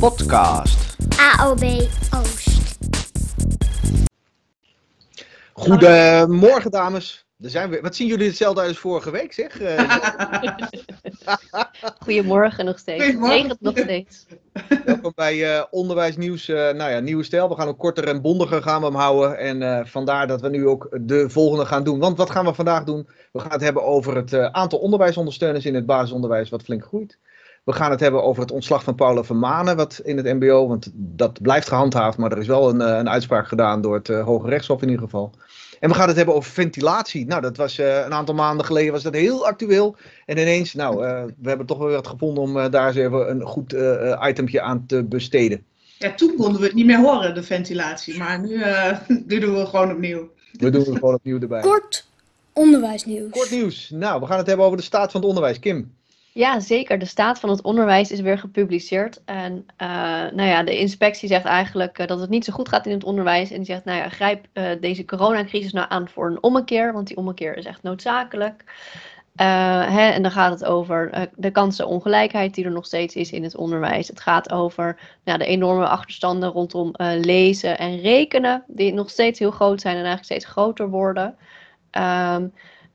podcast. AOB Oost. Goedemorgen dames. Er zijn we. Wat zien jullie hetzelfde uit als vorige week zeg? Eh, Goedemorgen nog steeds. Goedemorgen. Regent nog steeds. welkom bij eh, Onderwijsnieuws. eh nou ja, nieuwe stijl. We gaan ook korter en bondiger gaan we hem houden. En eh, vandaar dat we nu ook de volgende gaan doen. Want wat gaan we vandaag doen? We gaan het hebben over het aantal onderwijsondersteuners in het basisonderwijs wat flink groeit. We gaan het hebben over het ontslag van Paula Vermanen wat in het mbo, want dat blijft gehandhaafd, maar er is wel een, eh, een uitspraak gedaan door het eh, Hoge Rechtshof in ieder geval. En we gaan het hebben over ventilatie. Nou, dat was eh, een aantal maanden geleden was dat heel actueel. En ineens, nou, eh, we hebben toch wel wat gevonden om eh, daar eens even een goed itempje aan te besteden. Ja, toen konden we het niet meer horen, de ventilatie. Maar nu, eh, nu doen we gewoon opnieuw. We doen het gewoon opnieuw erbij. Kort onderwijsnieuws. Kort nieuws. Nou, we gaan het hebben over de staat van het onderwijs. Kim. Ja, zeker. De staat van het onderwijs is weer gepubliceerd. En eh, nou ja, de inspectie zegt eigenlijk eh, dat het niet zo goed gaat in het onderwijs. En die zegt, nou ja, grijp eh, deze coronacrisis nou aan voor een ommekeer. Want die ommekeer is echt noodzakelijk. Hè, en dan gaat het over de kansenongelijkheid die er nog steeds is in het onderwijs. Het gaat over nou, de enorme achterstanden rondom lezen en rekenen, die nog steeds heel groot zijn en eigenlijk steeds groter worden. Ehm,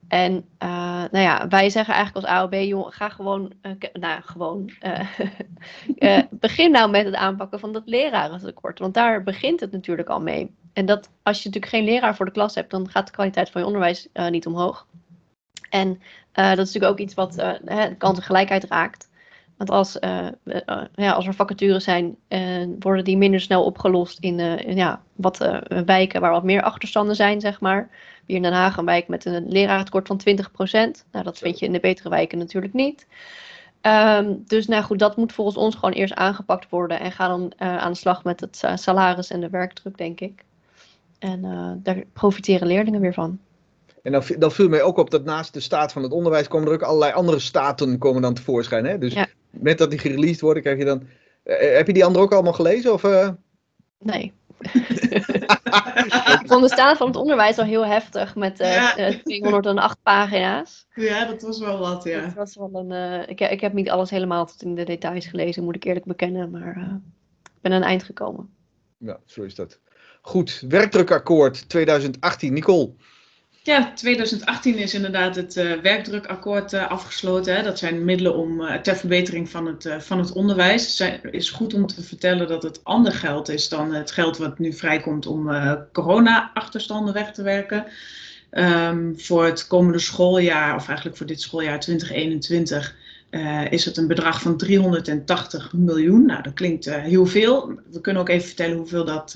en eh, nou ja, wij zeggen eigenlijk als AOB, joh, ga gewoon, eh, nou gewoon, eh, begin nou met het aanpakken van dat lerarentekort. Want daar begint het natuurlijk al mee. En dat als je natuurlijk geen leraar voor de klas hebt, dan gaat de kwaliteit van je onderwijs niet omhoog. En dat is natuurlijk ook iets wat hè, kansengelijkheid raakt. Want als, eh, eh, ja, als er vacatures zijn, eh, worden die minder snel opgelost in, in, ja, wat wijken waar wat meer achterstanden zijn, zeg maar. Hier in Den Haag een wijk met een lerarentekort van 20%. Nou, dat vind je in de betere wijken natuurlijk niet. Ehm, dus nou goed, dat moet volgens ons gewoon eerst aangepakt worden. En ga dan aan de slag met het salaris en de werkdruk, denk ik. En daar profiteren leerlingen weer van. En dan, dan viel mij ook op dat naast de staat van het onderwijs komen er ook allerlei andere staten komen dan tevoorschijn. Hè? Dus Ja. Met dat die gereleased worden, krijg je dan. eh, heb je die andere ook allemaal gelezen? Of, eh? Nee. ik vond de staat van het onderwijs al heel heftig met eh, Ja. eh, 208 pagina's. Ja, dat was wel wat, Dat ja. was wel een, eh, ik, ik heb niet alles helemaal tot in de details gelezen, moet ik eerlijk bekennen, maar eh, ik ben aan een eind gekomen. Ja, zo is dat. Goed, werkdrukakkoord 2018. Nicole. Ja, 2018 is inderdaad het eh, werkdrukakkoord eh, afgesloten. Hè. Dat zijn middelen om, eh, ter verbetering van het, van het onderwijs. Het is goed om te vertellen dat het ander geld is dan het geld wat nu vrijkomt om corona-achterstanden weg te werken. Ehm, voor het komende schooljaar, of eigenlijk voor dit schooljaar 2021, eh, is het een bedrag van 380 miljoen. Nou, dat klinkt heel veel. We kunnen ook even vertellen hoeveel dat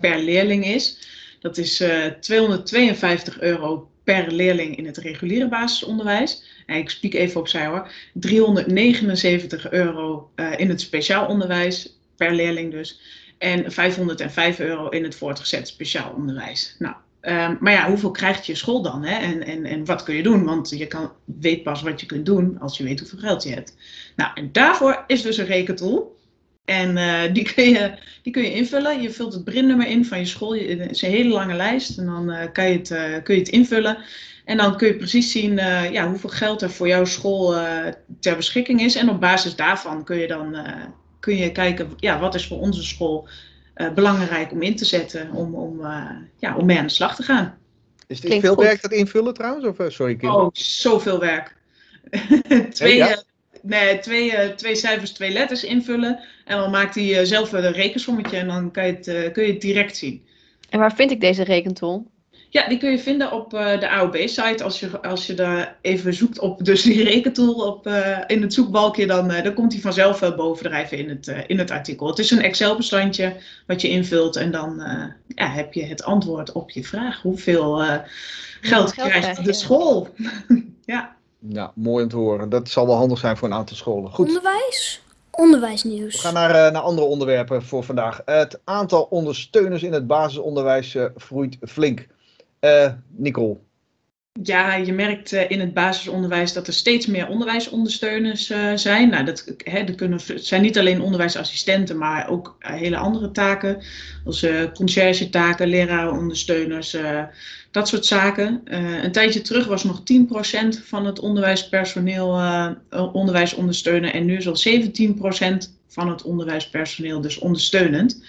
per leerling is. Dat is eh 252 euro per leerling in het reguliere basisonderwijs. En ik spiek even opzij hoor. 379 euro eh, in het speciaal onderwijs, per leerling dus. En 505 euro in het voortgezet speciaal onderwijs. Nou, ehm, maar ja, hoeveel krijgt je school dan? Hè? En, en, en wat kun je doen? Want je kan, weet pas wat je kunt doen als je weet hoeveel geld je hebt. Nou, en daarvoor is dus een rekentool. En eh, die, kun je, die kun je invullen. Je vult het brinnummer in van je school. Je- Het is een hele lange lijst. En dan eh, kan je het, eh, kun je het invullen. En dan kun je precies zien eh, ja, hoeveel geld er voor jouw school eh, ter beschikking is. En op basis daarvan kun je dan eh, kun je kijken, ja, wat is voor onze school eh, belangrijk om in te zetten. Om, om, eh, ja, om mee aan de slag te gaan. Is dit Klinkt veel goed. werk dat invullen trouwens? Of, sorry, Kim. Oh, zoveel werk. twee, Ja? Nee, twee, eh, twee cijfers, twee letters invullen. En dan maakt hij eh, zelf een rekensommetje en dan kan je het, eh, kun je het direct zien. En waar vind ik deze rekentool? Ja, die kun je vinden op de AOB-site. Als je, als je daar even zoekt op dus die rekentool op, in het zoekbalkje, dan, dan komt hij vanzelf eh, bovendrijven in het, in het artikel. Het is een Excel-bestandje wat je invult en dan ja, heb je het antwoord op je vraag. Hoeveel geld, geld krijgt krijg de school? ja. Nou, mooi om te horen. Dat zal wel handig zijn voor een aantal scholen. Goed. Onderwijs. Onderwijsnieuws. We gaan naar, eh, naar andere onderwerpen voor vandaag. Het aantal ondersteuners in het basisonderwijs eh, groeit flink. Eh, Nicole. Ja, je merkt eh, in het basisonderwijs dat er steeds meer onderwijsondersteuners eh, zijn. Nou, dat, hè, kunnen, zijn niet alleen onderwijsassistenten, maar ook eh, hele andere taken. Als eh conciërge taken, lerarenondersteuners, dat soort zaken. Een tijdje terug was nog 10% van het onderwijspersoneel onderwijs ondersteunen. En nu is al 17% van het onderwijspersoneel, dus ondersteunend.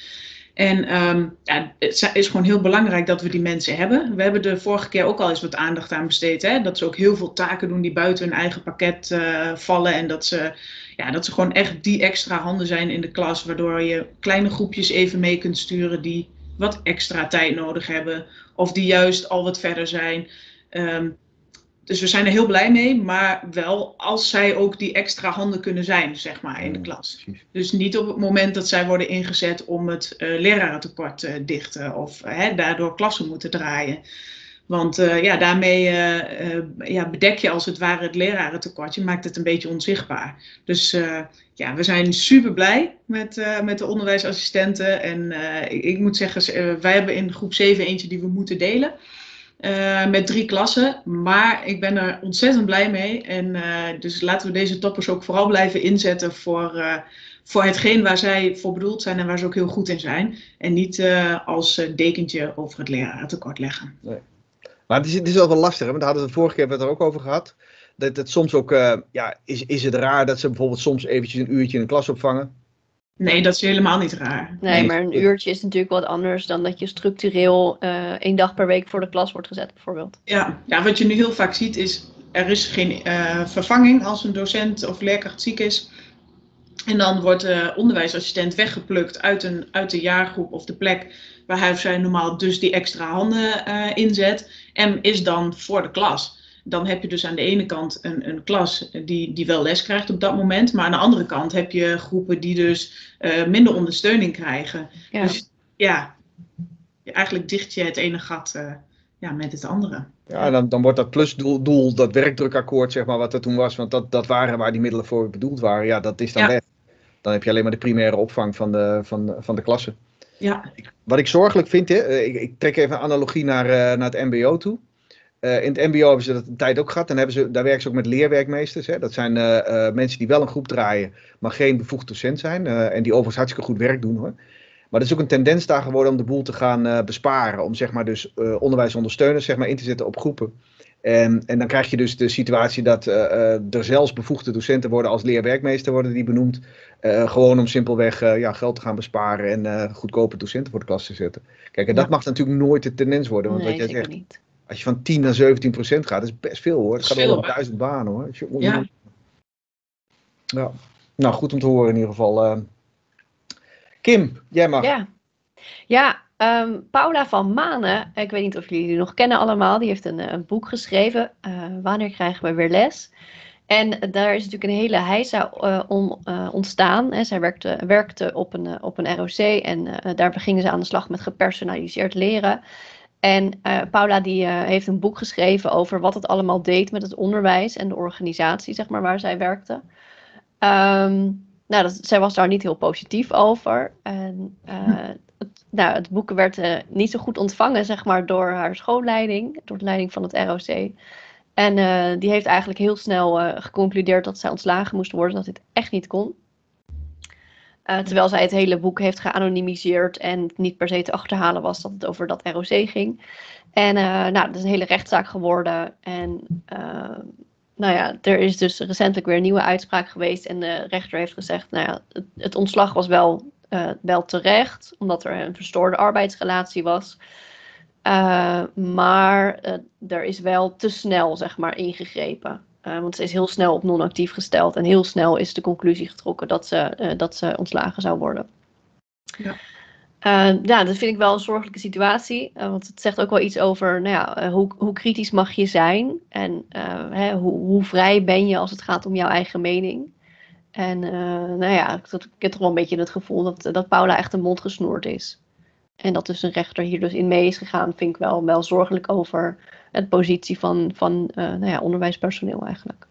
En ehm, ja, het is gewoon heel belangrijk dat we die mensen hebben. We hebben de vorige keer ook al eens wat aandacht aan besteed. Hè? Dat ze ook heel veel taken doen die buiten hun eigen pakket uh, vallen. En dat ze, ja, dat ze gewoon echt die extra handen zijn in de klas. Waardoor je kleine groepjes even mee kunt sturen die wat extra tijd nodig hebben. Of die juist al wat verder zijn. Um, dus we zijn er heel blij mee, maar wel als zij ook die extra handen kunnen zijn, zeg maar, in de klas. Dus niet op het moment dat zij worden ingezet om het uh, lerarentekort te uh, dichten of uh, daardoor klassen moeten draaien. Want ja, daarmee ja, bedek je als het ware het lerarentekort. Je maakt het een beetje onzichtbaar. Dus ja, we zijn super blij met, met de onderwijsassistenten. En ik, ik, moet zeggen, wij hebben in groep 7 eentje die we moeten delen. Uh, met drie klassen. Maar ik ben er ontzettend blij mee. En uh, dus laten we deze toppers ook vooral blijven inzetten voor, uh, voor hetgeen waar zij voor bedoeld zijn en waar ze ook heel goed in zijn. En niet als dekentje over het lerarentekort leggen. Maar het is, het is wel wel lastig, hè? want hadden we vorige keer het er ook over gehad. Dat het soms ook, ja, is, is het raar dat ze bijvoorbeeld soms eventjes een uurtje in de klas opvangen? Nee, dat is helemaal niet raar. Nee, maar een uurtje is natuurlijk wat anders dan dat je structureel uh, één dag per week voor de klas wordt gezet, bijvoorbeeld. Ja, ja wat je nu heel vaak ziet is, er is geen uh, vervanging als een docent of leerkracht ziek is. En dan wordt de onderwijsassistent weggeplukt uit, een, uit de jaargroep of de plek waar hij of zij normaal dus die extra handen uh, inzet. En is dan voor de klas dan heb je dus aan de ene kant een, een klas die, die wel les krijgt op dat moment. Maar aan de andere kant heb je groepen die dus uh, minder ondersteuning krijgen. Ja. Dus ja, eigenlijk dicht je het ene gat uh, ja, met het andere. Ja, dan, dan wordt dat plusdoel, doel, dat werkdrukakkoord, zeg maar, wat er toen was. Want dat, dat waren waar die middelen voor bedoeld waren. Ja, dat is dan ja. weg. Dan heb je alleen maar de primaire opvang van de, van, van de klasse. Ja. Wat ik zorgelijk vind, hè, eh, ik, ik trek even een analogie naar, uh, naar het MBO toe. Uh, in het MBO hebben ze dat een tijd ook gehad. En hebben ze, daar werken ze ook met leerwerkmeesters. Hè. Dat zijn uh, uh, mensen die wel een groep draaien, maar geen bevoegd docent zijn. en die overigens hartstikke goed werk doen hoor. Maar er is ook een tendens daar geworden om de boel te gaan besparen. Om zeg maar dus onderwijsondersteuners zeg maar, in te zetten op groepen. En, en dan krijg je dus de situatie dat er zelfs bevoegde docenten worden als leerwerkmeester worden die benoemd. gewoon om simpelweg ja, geld te gaan besparen en goedkope docenten voor de klas te zetten. Kijk, en ja. dat mag natuurlijk nooit de tendens worden. Want nee, wat jij zegt, niet. Als je van 10 naar 17 procent gaat, dat is best veel hoor. Het gaat wel om duizend banen hoor. Ja. ja. Nou, goed om te horen in ieder geval. Uh, Kim, jij mag. Ja, ja um, Paula van Manen, ik weet niet of jullie die nog kennen allemaal, die heeft een, een boek geschreven, uh, Wanneer krijgen we weer les? En daar is natuurlijk een hele heisa uh, om uh, ontstaan. Hè. Zij werkte, werkte op, een, op een ROC en daar gingen ze aan de slag met gepersonaliseerd leren. En uh, Paula die uh, heeft een boek geschreven over wat het allemaal deed met het onderwijs en de organisatie, zeg maar, waar zij werkte. Um, nou, dat, zij was daar niet heel positief over. En, uh, het, nou, het boek werd niet zo goed ontvangen, zeg maar, door haar schoolleiding, door de leiding van het ROC. En die heeft eigenlijk heel snel geconcludeerd dat zij ontslagen moest worden, dat dit echt niet kon. Uh, terwijl zij het hele boek heeft geanonimiseerd en niet per se te achterhalen was dat het over dat ROC ging. En uh, nou, dat is een hele rechtszaak geworden. En uh, nou ja, er is dus recentelijk weer een nieuwe uitspraak geweest. En de rechter heeft gezegd, nou ja, het, het ontslag was wel, wel terecht, omdat er een verstoorde arbeidsrelatie was. maar er is wel te snel, zeg maar, ingegrepen. Uh, want ze is heel snel op non-actief gesteld en heel snel is de conclusie getrokken dat ze, uh, dat ze ontslagen zou worden. Ja. Uh, ja, dat vind ik wel een zorgelijke situatie. want het zegt ook wel iets over nou ja, hoe, hoe kritisch mag je zijn. En hè, hoe, hoe vrij ben je als het gaat om jouw eigen mening. En nou ja, ik, ik heb toch wel een beetje het gevoel dat, dat Paula echt een mond gesnoerd is. En dat dus een rechter hier dus in mee is gegaan, vind ik wel, wel zorgelijk over het positie van, van uh, nou ja, onderwijspersoneel eigenlijk.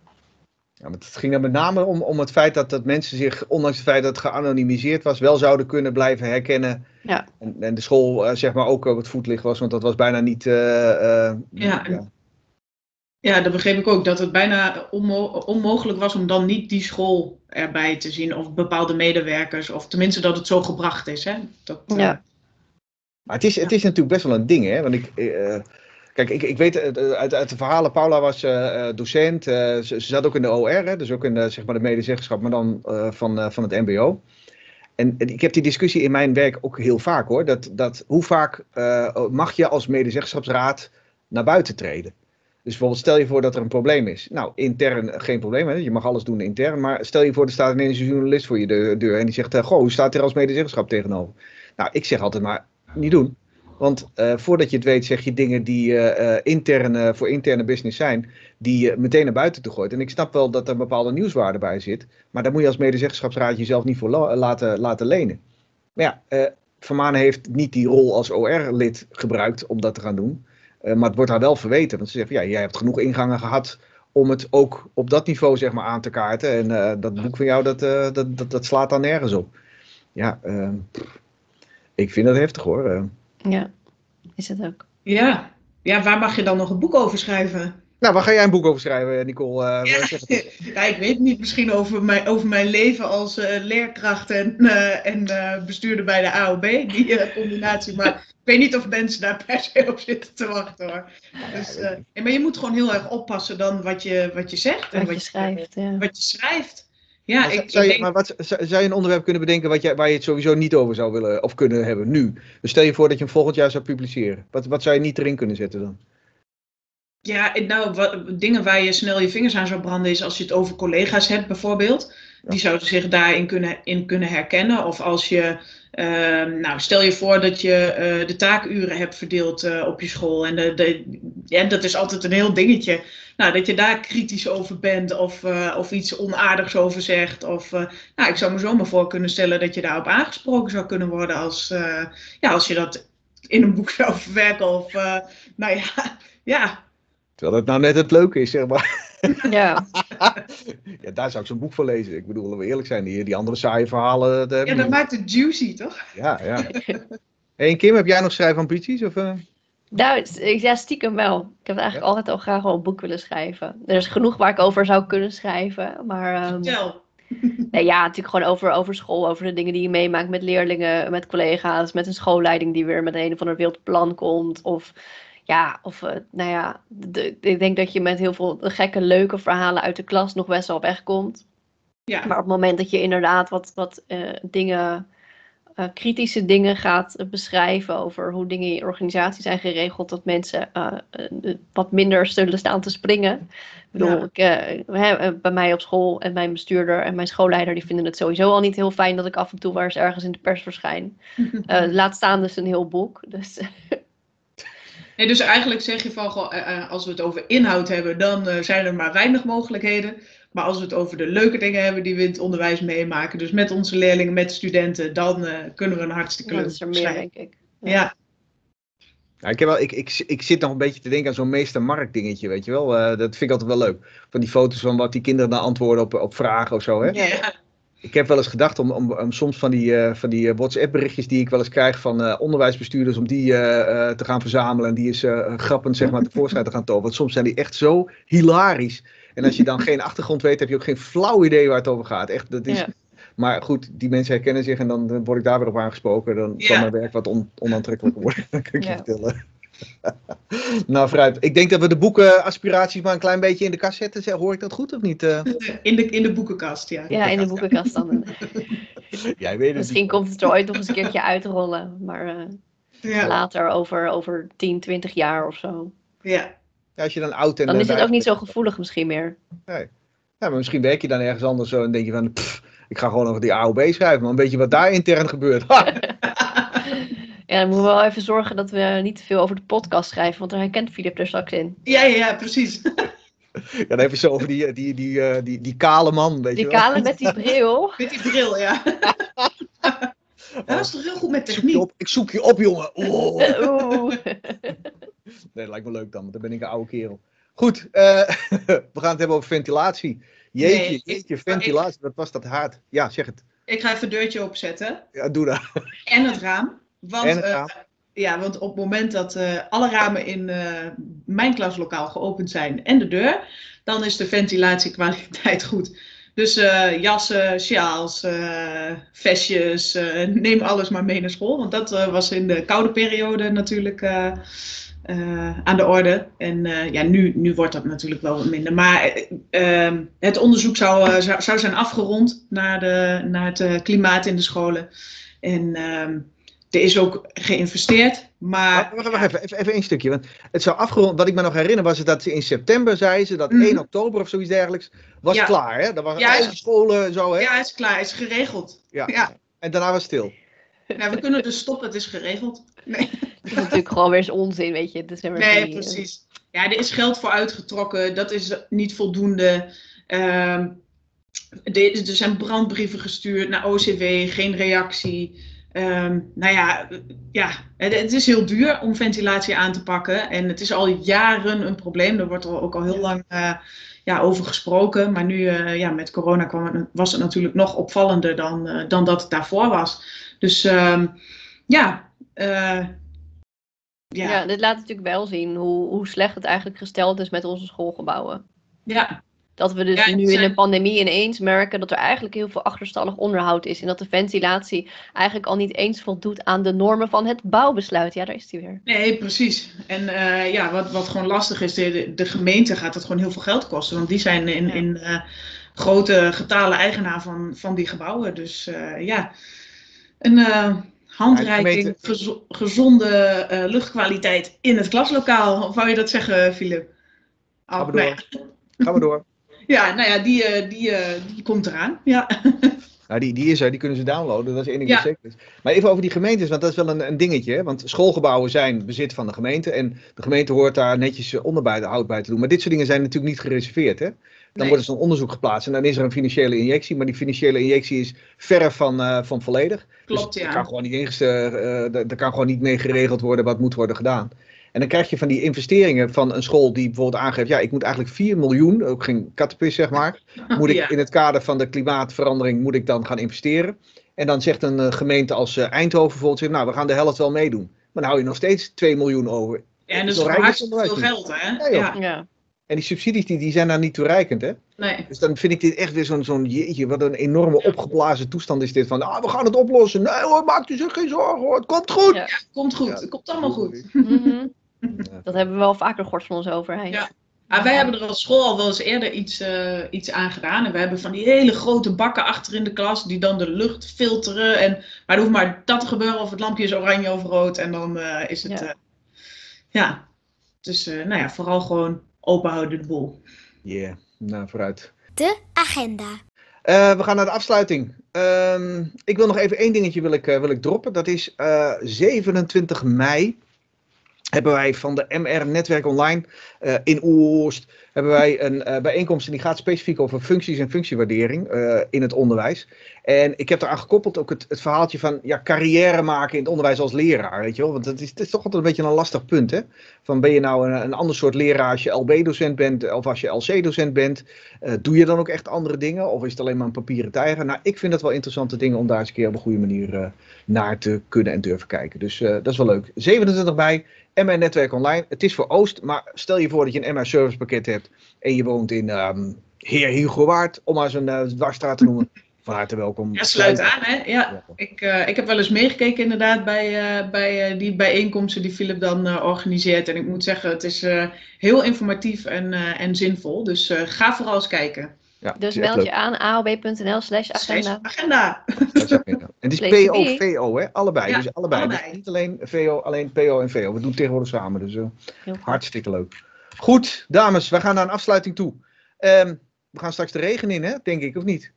Ja, maar het ging er met name om, om het feit dat, dat mensen zich, ondanks het feit dat het geanonimiseerd was, wel zouden kunnen blijven herkennen. Ja. En, en de school uh, zeg maar ook op het voetlicht was, want dat was bijna niet... Uh, ja, ja. ja, dat begreep ik ook. Dat het bijna onmo onmogelijk was om dan niet die school erbij te zien. Of bepaalde medewerkers. Of tenminste dat het zo gebracht is. Hè? Dat, ja. Maar het is, het is natuurlijk best wel een ding, hè? Want ik, uh, kijk, ik, ik weet uit, uit de verhalen, Paula was uh, docent, ze, ze, zat ook in de OR, hè? dus ook in de, zeg maar de medezeggenschap, maar dan van, van het MBO. en ik heb die discussie in mijn werk ook heel vaak hoor. Dat, dat, hoe vaak mag je als medezeggenschapsraad naar buiten treden? Dus bijvoorbeeld stel je voor dat er een probleem is. Nou, intern geen probleem, hè? je mag alles doen intern. Maar stel je voor, er staat ineens een journalist voor je deur en die zegt, goh, hoe staat er als medezeggenschap tegenover? Nou, ik zeg altijd maar, niet doen. Want uh, voordat je het weet zeg je dingen die uh, interne, voor interne business zijn, die je meteen naar buiten te gooit. En ik snap wel dat er een bepaalde nieuwswaarde bij zit, maar daar moet je als medezeggenschapsraad jezelf niet voor laten, laten lenen. Maar ja, Vermanen heeft niet die rol als OR-lid gebruikt om dat te gaan doen. maar het wordt haar wel verweten, want ze zegt, ja, jij hebt genoeg ingangen gehad om het ook op dat niveau zeg maar, aan te kaarten. En dat boek van jou, dat, dat, dat, dat, slaat dan nergens op. Ja, ik vind dat heftig hoor. Ja, is het ook. Ja. ja, waar mag je dan nog een boek over schrijven? Nou, waar ga jij een boek over schrijven, Nicole? Uh, ja, ja, ik weet niet, misschien over mijn, over mijn leven als uh, leerkracht en, uh, en bestuurder bij de AOB, die combinatie. Maar ik weet niet of mensen daar per se op zitten te wachten hoor. Dus, maar je moet gewoon heel erg oppassen dan wat je, wat je zegt. en wat je schrijft. Ja. Wat je schrijft. Ja, maar, ik, zou, ik je, maar wat, zou je een onderwerp kunnen bedenken wat je, waar je het sowieso niet over zou willen of kunnen hebben nu? Dus stel je voor dat je hem volgend jaar zou publiceren. Wat, wat zou je niet erin kunnen zetten dan? Ja, nou, wat, dingen waar je snel je vingers aan zou branden is als je het over collega's hebt bijvoorbeeld. Die zouden zich daarin kunnen, in kunnen herkennen. Of als je, uh, nou stel je voor dat je uh, de taakuren hebt verdeeld uh, op je school. En de, de, ja, dat is altijd een heel dingetje. Nou, dat je daar kritisch over bent of, of iets onaardigs over zegt. Of, nou, ik zou me zomaar voor kunnen stellen dat je daarop aangesproken zou kunnen worden als, ja, als je dat in een boek zou verwerken. Of, nou ja, ja, Terwijl het nou net het leuke is, zeg maar. Ja. ja, daar zou ik zo'n boek voor lezen. Ik bedoel, laten we eerlijk zijn, die, die andere saaie verhalen. Ja, dat maakt het juicy, toch? Ja, ja. hey, en Kim, heb jij nog schrijfambities? Of, uh... Nou, ja, stiekem wel. Ik heb eigenlijk ja? altijd al graag wel een boek willen schrijven. Er is genoeg waar ik over zou kunnen schrijven, maar... Um... Vertel. Nee, ja, natuurlijk gewoon over, over school, over de dingen die je meemaakt met leerlingen, met collega's, met een schoolleiding die weer met een of ander wild plan komt. Of ja, of uh, nou ja, de, ik denk dat je met heel veel gekke, leuke verhalen uit de klas nog best wel wegkomt. Ja. Maar op het moment dat je inderdaad wat, wat uh, dingen, uh, kritische dingen gaat beschrijven over hoe dingen in je organisatie zijn geregeld, dat mensen wat minder zullen staan te springen. Ik bedoel, ik, bij mij op school en mijn bestuurder en mijn schoolleider, die vinden het sowieso al niet heel fijn dat ik af en toe waar eens ergens in de pers verschijn. laat staan dus een heel boek. Dus Nee, dus eigenlijk zeg je van, goh, uh, als we het over inhoud hebben, dan uh, zijn er maar weinig mogelijkheden. Maar als we het over de leuke dingen hebben die we in het onderwijs meemaken, dus met onze leerlingen, met studenten, dan uh, kunnen we een hartstikke leuk Dat is er meer, denk ik. Ja. ja. Ja, ik, heb wel, ik, ik, ik zit nog een beetje te denken aan zo'n meester Mark dingetje, weet je wel. dat vind ik altijd wel leuk. Van die foto's van wat die kinderen dan antwoorden op, op vragen of zo, hè. Ja. Ik heb wel eens gedacht om, om, om soms van die, uh, van die WhatsApp berichtjes die ik wel eens krijg van uh, onderwijsbestuurders, om die uh, te gaan verzamelen en die eens grappend zeg maar tevoorschijn te gaan toveren. Want soms zijn die echt zo hilarisch. En als je dan geen achtergrond weet, heb je ook geen flauw idee waar het over gaat. Echt, dat is... Ja. Maar goed, die mensen herkennen zich en dan word ik daar weer op aangesproken. Dan Ja. kan mijn werk wat on, onaantrekkelijker worden. kan ik je vertellen. nou, vooruit. Ik denk dat we de boeken aspiraties maar een klein beetje in de kast zetten. Hoor ik dat goed of niet? eh? In de, in de boekenkast, ja. Ja, in de boekenkast dan. Jij weet het Misschien niet. komt het er ooit nog eens een keertje uitrollen. Maar eh, Ja, later, over, over 10, 20 jaar of zo. ja. Ja, als je dan oud en Dan eh, is het ook niet zo gevoelig misschien meer. Ja, maar misschien werk je dan ergens anders zo en denk je van, pff, ik ga gewoon over die AOB schrijven, maar een beetje wat daar intern gebeurt. Ja, dan moeten we wel even zorgen dat we niet te veel over de podcast schrijven, want daar herkent Filip er straks in. Ja, ja, ja, precies. ja, dan heb je zo over die, die, die, eh, die, die kale man, weet Die je wel. kale met die bril. Met die bril, ja. Dat was toch heel goed met Ik zoek je techniek. op, ik zoek je op jongen. Oh. Oeh. Nee, dat lijkt me leuk dan, want dan ben ik een oude kerel. Goed, eh, we gaan het hebben over ventilatie. Jeetje, Nee, ik- jeetje, ventilatie, wat was dat hard. Ja, zeg het. Ik ga even een deurtje opzetten. Ja, doe dat. En het raam. Want, eh, ja, want op het moment dat eh, alle ramen in eh, mijn klaslokaal geopend zijn en de deur, dan is de ventilatiekwaliteit goed. Dus jassen, sjaals, vestjes, neem alles maar mee naar school. Want dat was in de koude periode natuurlijk aan de orde. En ja, nu, nu wordt dat natuurlijk wel wat minder. Maar eh, ehm, het onderzoek zou, zou, zijn afgerond naar, de, naar het klimaat in de scholen. En ehm, er is ook geïnvesteerd. Maar Wacht, wacht, even, even, even één stukje. Want het zou afgerond, wat ik me nog herinner was het dat ze in september zei ze dat Mhm. 1 oktober of zoiets dergelijks was Ja. klaar. Hè? Dat waren Ja, alle scholen en zo. Hè? ja, het is klaar, het is geregeld. Ja. Ja. En daarna was het stil. Nou, we kunnen dus stoppen, het is geregeld. Nee, Dat is natuurlijk gewoon weer eens onzin, weet je. Het is weer nee precies. Ja, er is geld voor uitgetrokken, dat is niet voldoende. Ehm, er zijn brandbrieven gestuurd naar OCW, geen reactie. Ehm, nou ja, ja het, het is heel duur om ventilatie aan te pakken. En het is al jaren een probleem. Er wordt er ook al heel lang eh, ja, over gesproken. Maar nu eh, ja, met corona kwam het, was het natuurlijk nog opvallender dan, eh, dan dat het daarvoor was. Dus ehm, ja, Ja. ja, dit laat natuurlijk wel zien hoe, hoe slecht het eigenlijk gesteld is met onze schoolgebouwen. ja, Dat we dus Ja, nu in een pandemie ineens merken dat er eigenlijk heel veel achterstallig onderhoud is. En dat de ventilatie eigenlijk al niet eens voldoet aan de normen van het bouwbesluit. Ja, daar is die weer. Nee, precies. En eh, ja, wat, wat gewoon lastig is, de, de gemeente gaat het gewoon heel veel geld kosten. Want die zijn in, Ja. in eh, grote getalen eigenaar van, van die gebouwen. Dus eh, ja, een eh, handreiking, gezonde eh, luchtkwaliteit in het klaslokaal. Of wou je dat zeggen, Philip? Ga maar nou ja. door. Ga maar door. Ja, nou ja, die, eh, die, eh, die komt eraan. Ja. Nou, die, die is er, die kunnen ze downloaden, dat is één ding Ja. zeker is. Maar even over die gemeentes, want dat is wel een, een dingetje. Hè? Want schoolgebouwen zijn bezit van de gemeente en de gemeente hoort daar netjes eh, onderhoud bij te doen. Maar dit soort dingen zijn natuurlijk niet gereserveerd. Hè? Dan Nee. wordt er zo'n onderzoek geplaatst en dan is er een financiële injectie, maar die financiële injectie is verre van, eh, van volledig. Klopt, dus Er ja. kan, gewoon niet er er kan gewoon niet mee geregeld worden wat moet worden gedaan. En dan krijg je van die investeringen van een school die bijvoorbeeld aangeeft, ja, ik moet eigenlijk 4 miljoen, ook geen kattenpis zeg maar, moet ik Ja. in het kader van de klimaatverandering moet ik dan gaan investeren. En dan zegt een eh, gemeente als eh, Eindhoven bijvoorbeeld, zegt, nou, we gaan de helft wel meedoen. Maar dan hou je nog steeds 2 miljoen over. Ja, en dat is hartstikke veel geld, hè? Ja. Ja. En die subsidies die, die zijn daar niet toereikend, hè? nee. Dus dan vind ik dit echt weer zo'n, zo'n jeetje, wat een enorme opgeblazen toestand is dit. Van, ah, we gaan het oplossen. Nee hoor, maak u zich geen zorgen hoor, het komt goed. Ja. Komt goed, Ja. het komt allemaal goed. Ja. Dat hebben we wel vaker gehoord van onze overheid. Ja. Maar wij hebben er als school al wel eens eerder iets, eh, iets aan gedaan. En we hebben van die hele grote bakken achter in de klas die dan de lucht filteren. En, maar er hoeft maar dat te gebeuren of het lampje is oranje of rood. En dan eh, is het. Ja. Ja. ja. Dus eh, nou ja, vooral gewoon open houden de boel. Yeah, nou vooruit. De agenda. Eh, we gaan naar de afsluiting. Ehm, ik wil nog even één dingetje wil ik, eh, wil ik droppen. Dat is eh, 27 mei hebben wij van de MR Netwerk Online eh, in Oost hebben wij een eh, bijeenkomst en die gaat specifiek over functies en functiewaardering eh, in het onderwijs. En ik heb eraan gekoppeld ook het, het verhaaltje van ja, carrière maken in het onderwijs als leraar, weet je wel. Want dat is, dat is toch altijd een beetje een lastig punt, hè. Van ben je nou een, een ander soort leraar als je LB-docent bent of als je LC-docent bent? Doe je dan ook echt andere dingen of is het alleen maar een papieren tijger? Nou, ik vind dat wel interessante dingen om daar eens een keer op een goede manier naar te kunnen en durven kijken. Dus dat is wel leuk. 27 bij, MR Netwerk Online. Het is voor Oost, maar stel je voor dat je een MR Service pakket hebt en je woont in ehm Heer Hugo Waard, om maar een eh, dwarsstraat te noemen. Van harte welkom. Ja, sluit aan, hè? Ja. Ik, eh, ik heb wel eens meegekeken inderdaad bij, eh, bij eh, die bijeenkomsten die Philip dan eh, organiseert. En ik moet zeggen, het is eh, heel informatief en, eh, en zinvol. Dus eh, ga vooral eens kijken. Ja, Dus meld je aan aob.nl slash agenda. Agenda. En het is PO. VO, hè? Allebei. Ja, dus allebei. allebei. Dus niet alleen VO, alleen PO en VO. We doen het tegenwoordig samen. Dus eh, goed. hartstikke leuk. Goed, dames, we gaan naar een afsluiting toe. Ehm, we gaan straks de regen in, hè? Denk ik, of niet?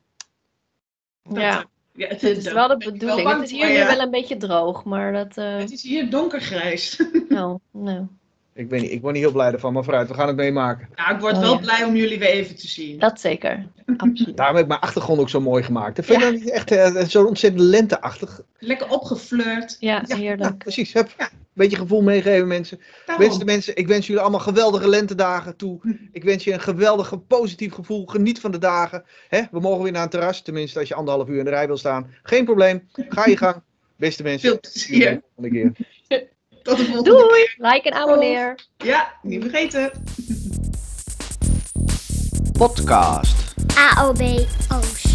Ja. ja, Het is wel de ben ik bedoeling. bang Het is hier nu ja. wel een beetje droog, maar dat... eh, Het is hier donkergrijs. nou, nou, Ik, weet niet, ik word niet heel blij ervan, maar vooruit, we gaan het meemaken. Nou, ik word Oh, wel ja. blij om jullie weer even te zien. dat zeker. Absoluut. Daarom heb ik mijn achtergrond ook zo mooi gemaakt. Dat vind je nou niet echt eh, zo ontzettend lenteachtig? Lekker opgeflirt. Ja, Ja, heerlijk. precies. Hup. Beetje gevoel meegeven, mensen. Daarom. Beste mensen, ik wens jullie allemaal geweldige lentedagen toe. Ik wens je een geweldig positief gevoel. Geniet van de dagen. Hè? We mogen weer naar een terras. Tenminste, als je anderhalf uur in de rij wil staan. Geen probleem. Ga je gang. Beste mensen. Veel plezier. Tot de volgende keer. Tot de volgende Doei! Like en abonneer. Ja, niet vergeten. Podcast. AOB Oost.